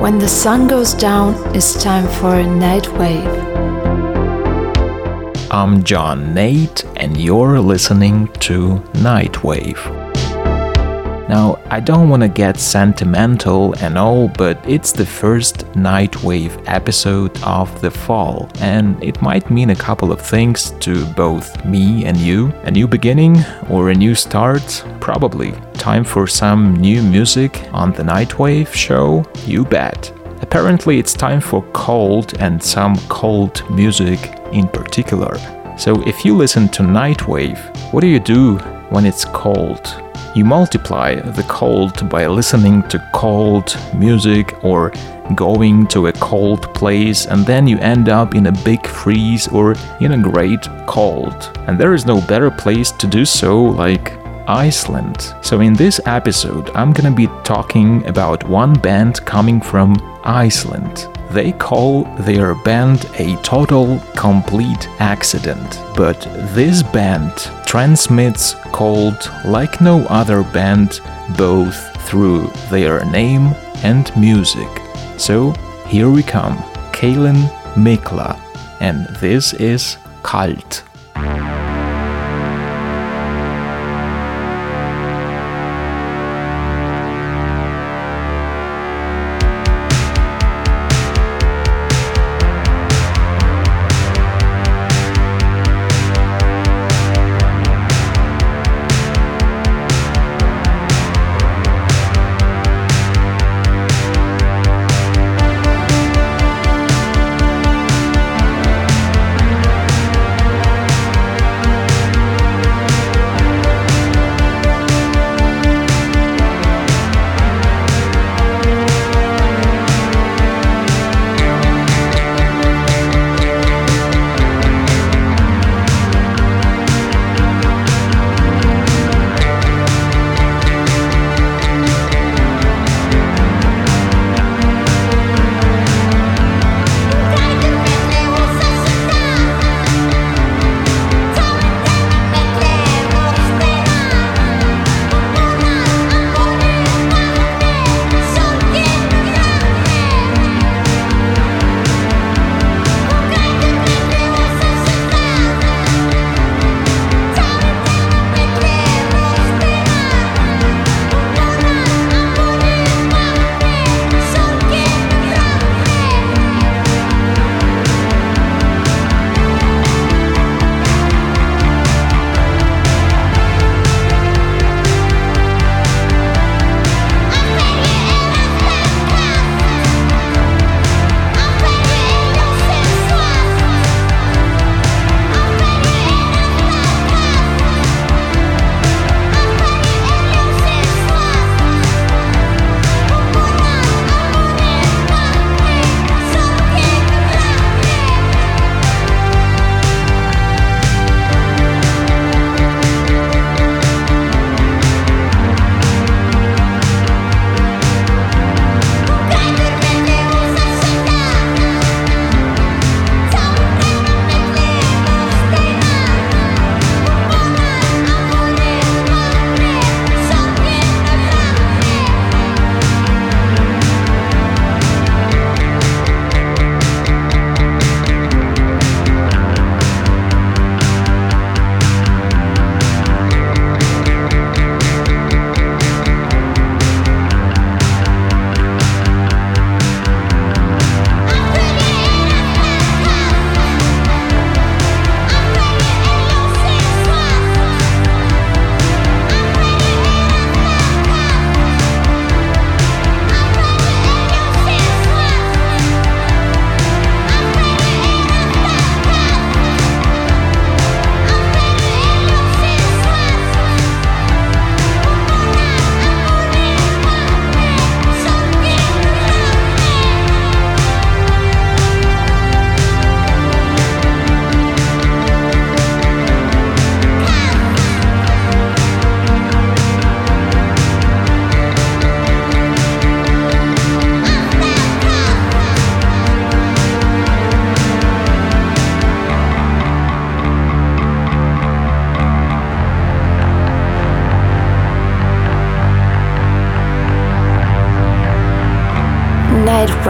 When the sun goes down, it's time for a night wave. I'm John Nate, and you're listening to Nightwave. Now, I don't want to get sentimental and all, but it's the first Nightwave episode of the fall, and it might mean a couple of things to both me and you. A new beginning or a new start? Probably. Time for some new music on the Nightwave show? You bet. Apparently, it's time for cold and some cold music in particular. So, if you listen to Nightwave, what do you do when it's cold? You multiply the cold by listening to cold music or going to a cold place, and then you end up in a big freeze or in a great cold. And there is no better place to do so like Iceland. So, in this episode, I'm gonna be talking about one band coming from Iceland. They call their band a total complete accident, but this band transmits cold like no other band, both through their name and music. So here we come, Kælan Mikla, and this is Kalt.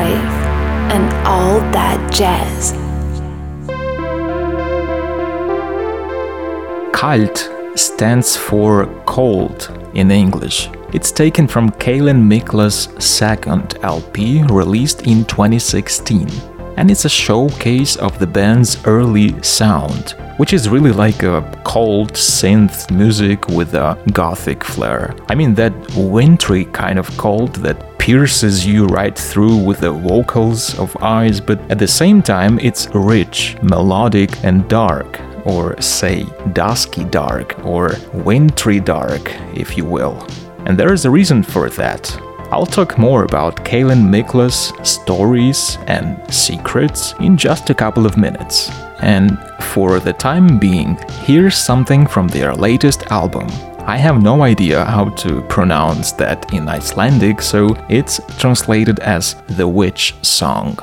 And all that jazz. Kalt stands for cold in English. It's taken from Kælan Mikla's second LP released in 2016, and it's a showcase of the band's early sound, which is really like a cold synth music with a gothic flair. I mean, that wintry kind of cold that pierces you right through with the vocals of Eyes, but at the same time, it's rich, melodic, and dark, or say dusky dark, or wintry dark, if you will. And there is a reason for that. I'll talk more about Kælan Mikla's stories and secrets in just a couple of minutes. And for the time being, here's something from their latest album. I have no idea how to pronounce that in Icelandic, so it's translated as the Witch Song.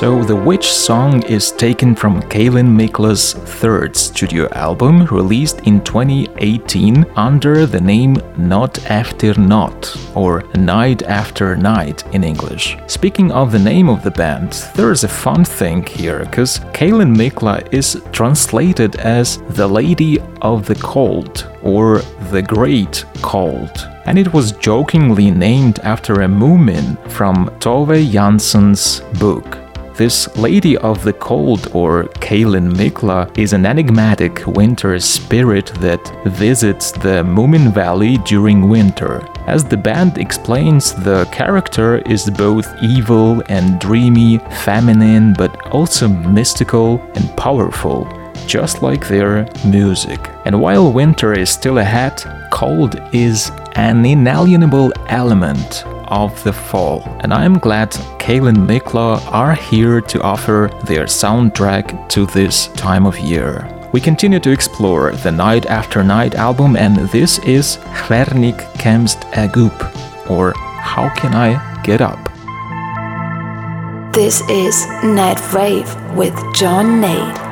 So, The Witch song is taken from Kælan Mikla's third studio album released in 2018 under the name Nótt eftir nótt, or Night After Night in English. Speaking of the name of the band, there's a fun thing here, because Kælan Mikla is translated as the Lady of the Cold or the Great Cold and it was jokingly named after a Moomin from Tove Jansson's book. This Lady of the Cold, or Kælan Mikla, is an enigmatic winter spirit that visits the Moomin Valley during winter. As the band explains, the character is both evil and dreamy, feminine, but also mystical and powerful just like their music. And while winter is still ahead, cold is an inalienable element of the fall. And I'm glad Kælan Mikla are here to offer their soundtrack to this time of year. We continue to explore the Night After Night album, and this is Hvernig kemst ég upp, or How Can I Get Up? This is Night Wave with John Nate.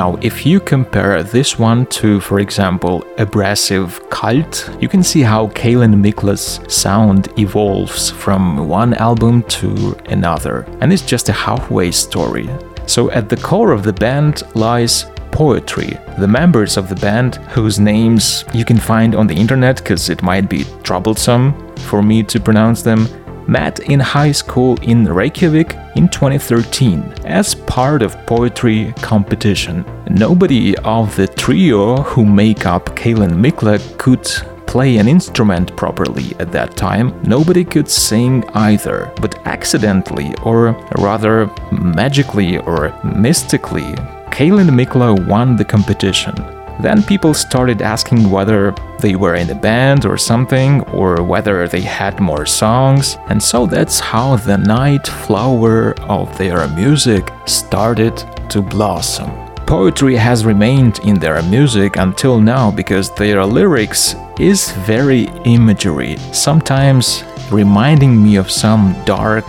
Now, if you compare this one to, for example, Abrasive Cult, you can see how Kælan Mikla's sound evolves from one album to another. And it's just a halfway story. So, at the core of the band lies poetry. The members of the band, whose names you can find on the internet because it might be troublesome for me to pronounce them, met in high school in Reykjavik in 2013 as part of poetry competition. Nobody of the trio who make up Kælan Mikla could play an instrument properly at that time. Nobody could sing either, but accidentally, or rather magically or mystically, Kælan Mikla won the competition. Then people started asking whether they were in a band or something, or whether they had more songs, and so that's how the night flower of their music started to blossom. Poetry has remained in their music until now because their lyrics is very imagery, sometimes reminding me of some dark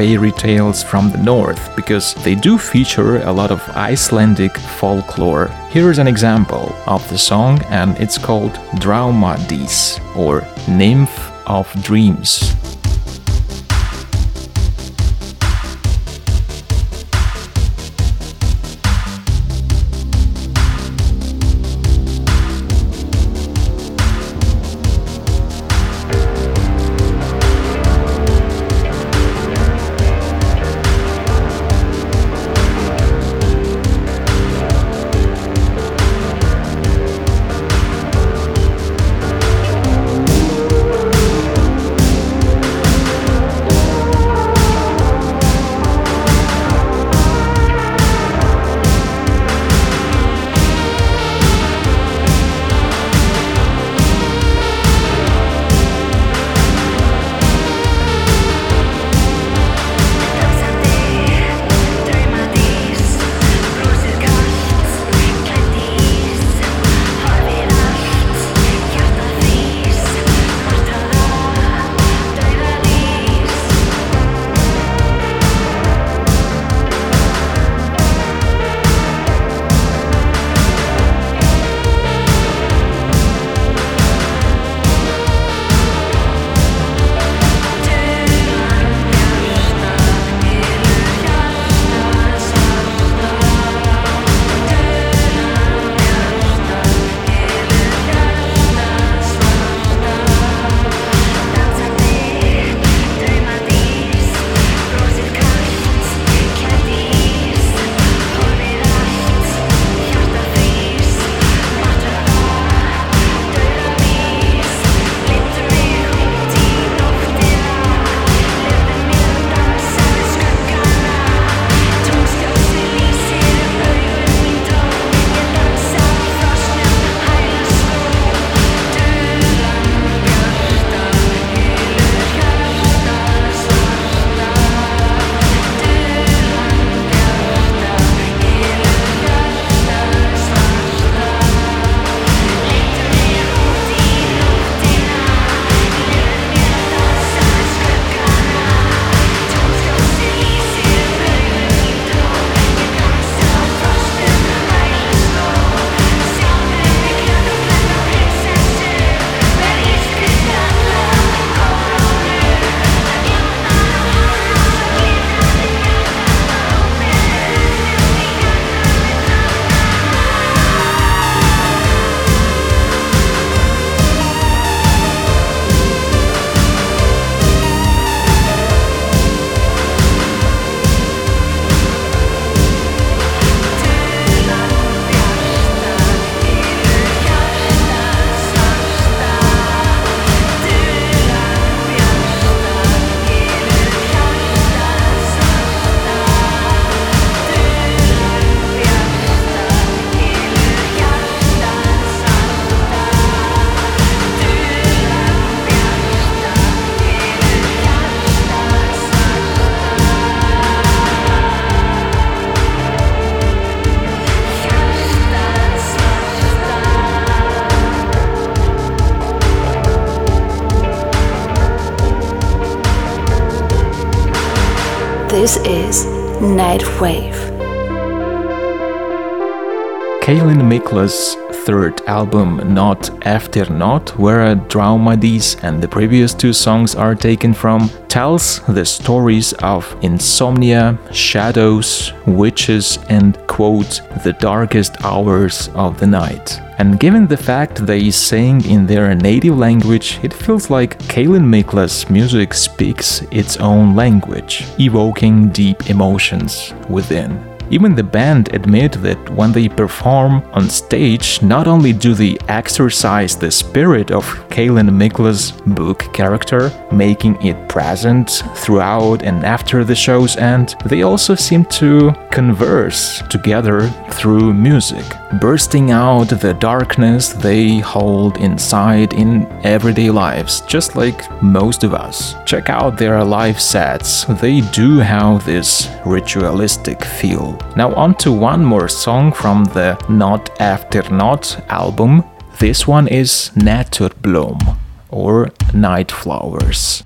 fairy tales from the north because they do feature a lot of Icelandic folklore. Here is an example of the song and it's called Draumadís or Nymph of Dreams. Nightwave. Kælan Mikla's third album, Nótt eftir nótt, where Draumadís and the previous two songs are taken from, tells the stories of insomnia, shadows, witches, and quote, the darkest hours of the night. And given the fact they sing in their native language, it feels like Kælan Mikla's music speaks its own language, evoking deep emotions within. Even the band admit that when they perform on stage, not only do they exercise the spirit of Kælan Mikla's book character, making it present throughout and after the show's end, they also seem to converse together through music, bursting out the darkness they hold inside in everyday lives, just like most of us. Check out their live sets, they do have this ritualistic feel. Now, on to one more song from the Nótt eftir nótt album. This one is Næturblóm or Night Flowers.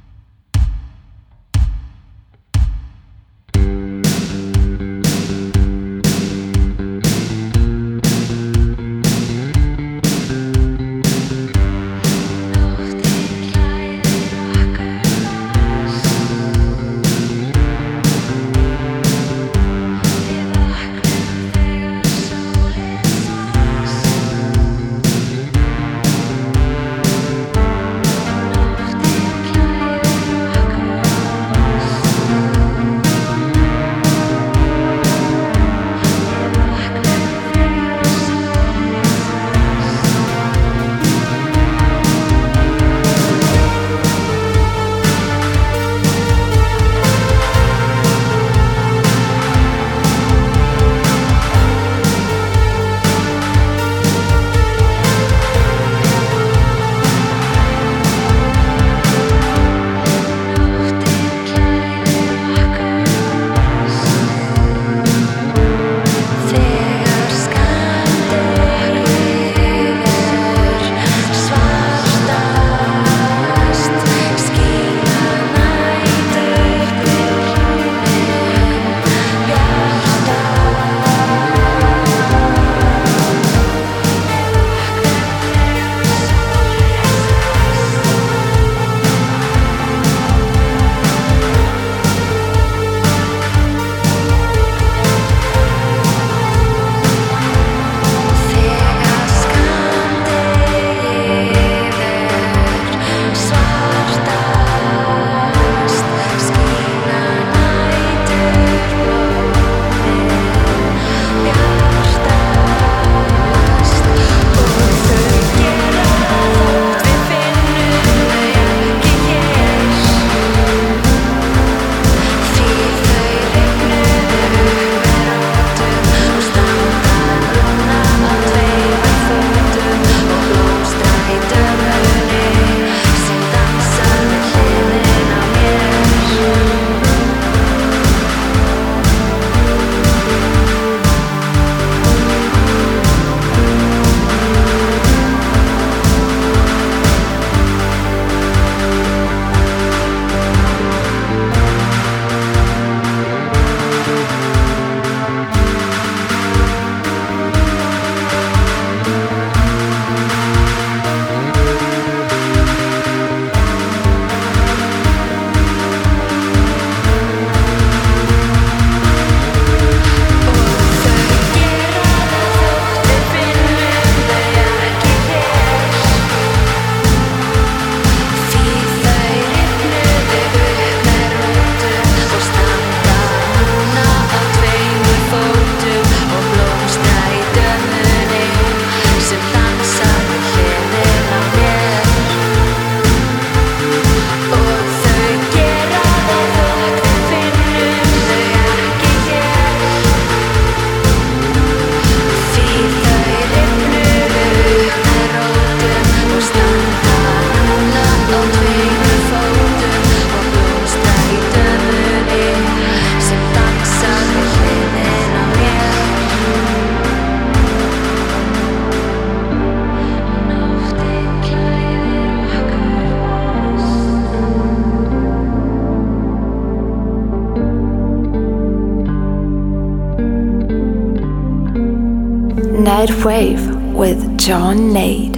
Nightwave with John Nate.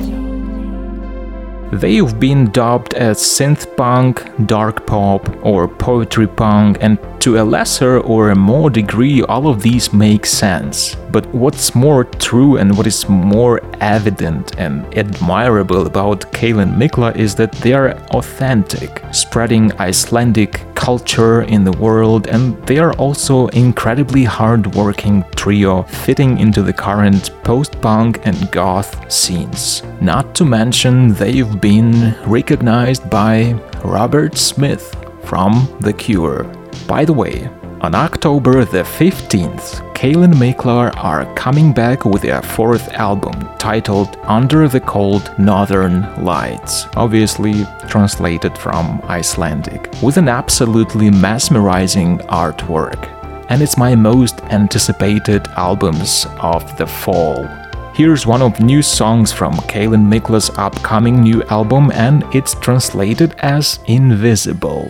They've been dubbed as synth punk, dark pop, or poetry punk, and to a lesser or a more degree, all of these make sense. But what's more true and what is more evident and admirable about Kælan Mikla is that they are authentic, spreading Icelandic culture in the world, and they are also incredibly hardworking trio fitting into the current post-punk and goth scenes. Not to mention they've been recognized by Robert Smith from The Cure. By the way, on October the 15th, Kælan Mikla are coming back with their fourth album titled Under the Cold Northern Lights, obviously translated from Icelandic, with an absolutely mesmerizing artwork. And it's my most anticipated albums of the fall. Here's one of new songs from Kælan Mikla's upcoming new album, and it's translated as Invisible.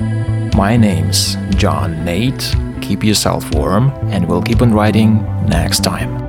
My name's John Nate. Keep yourself warm, and we'll keep on writing next time.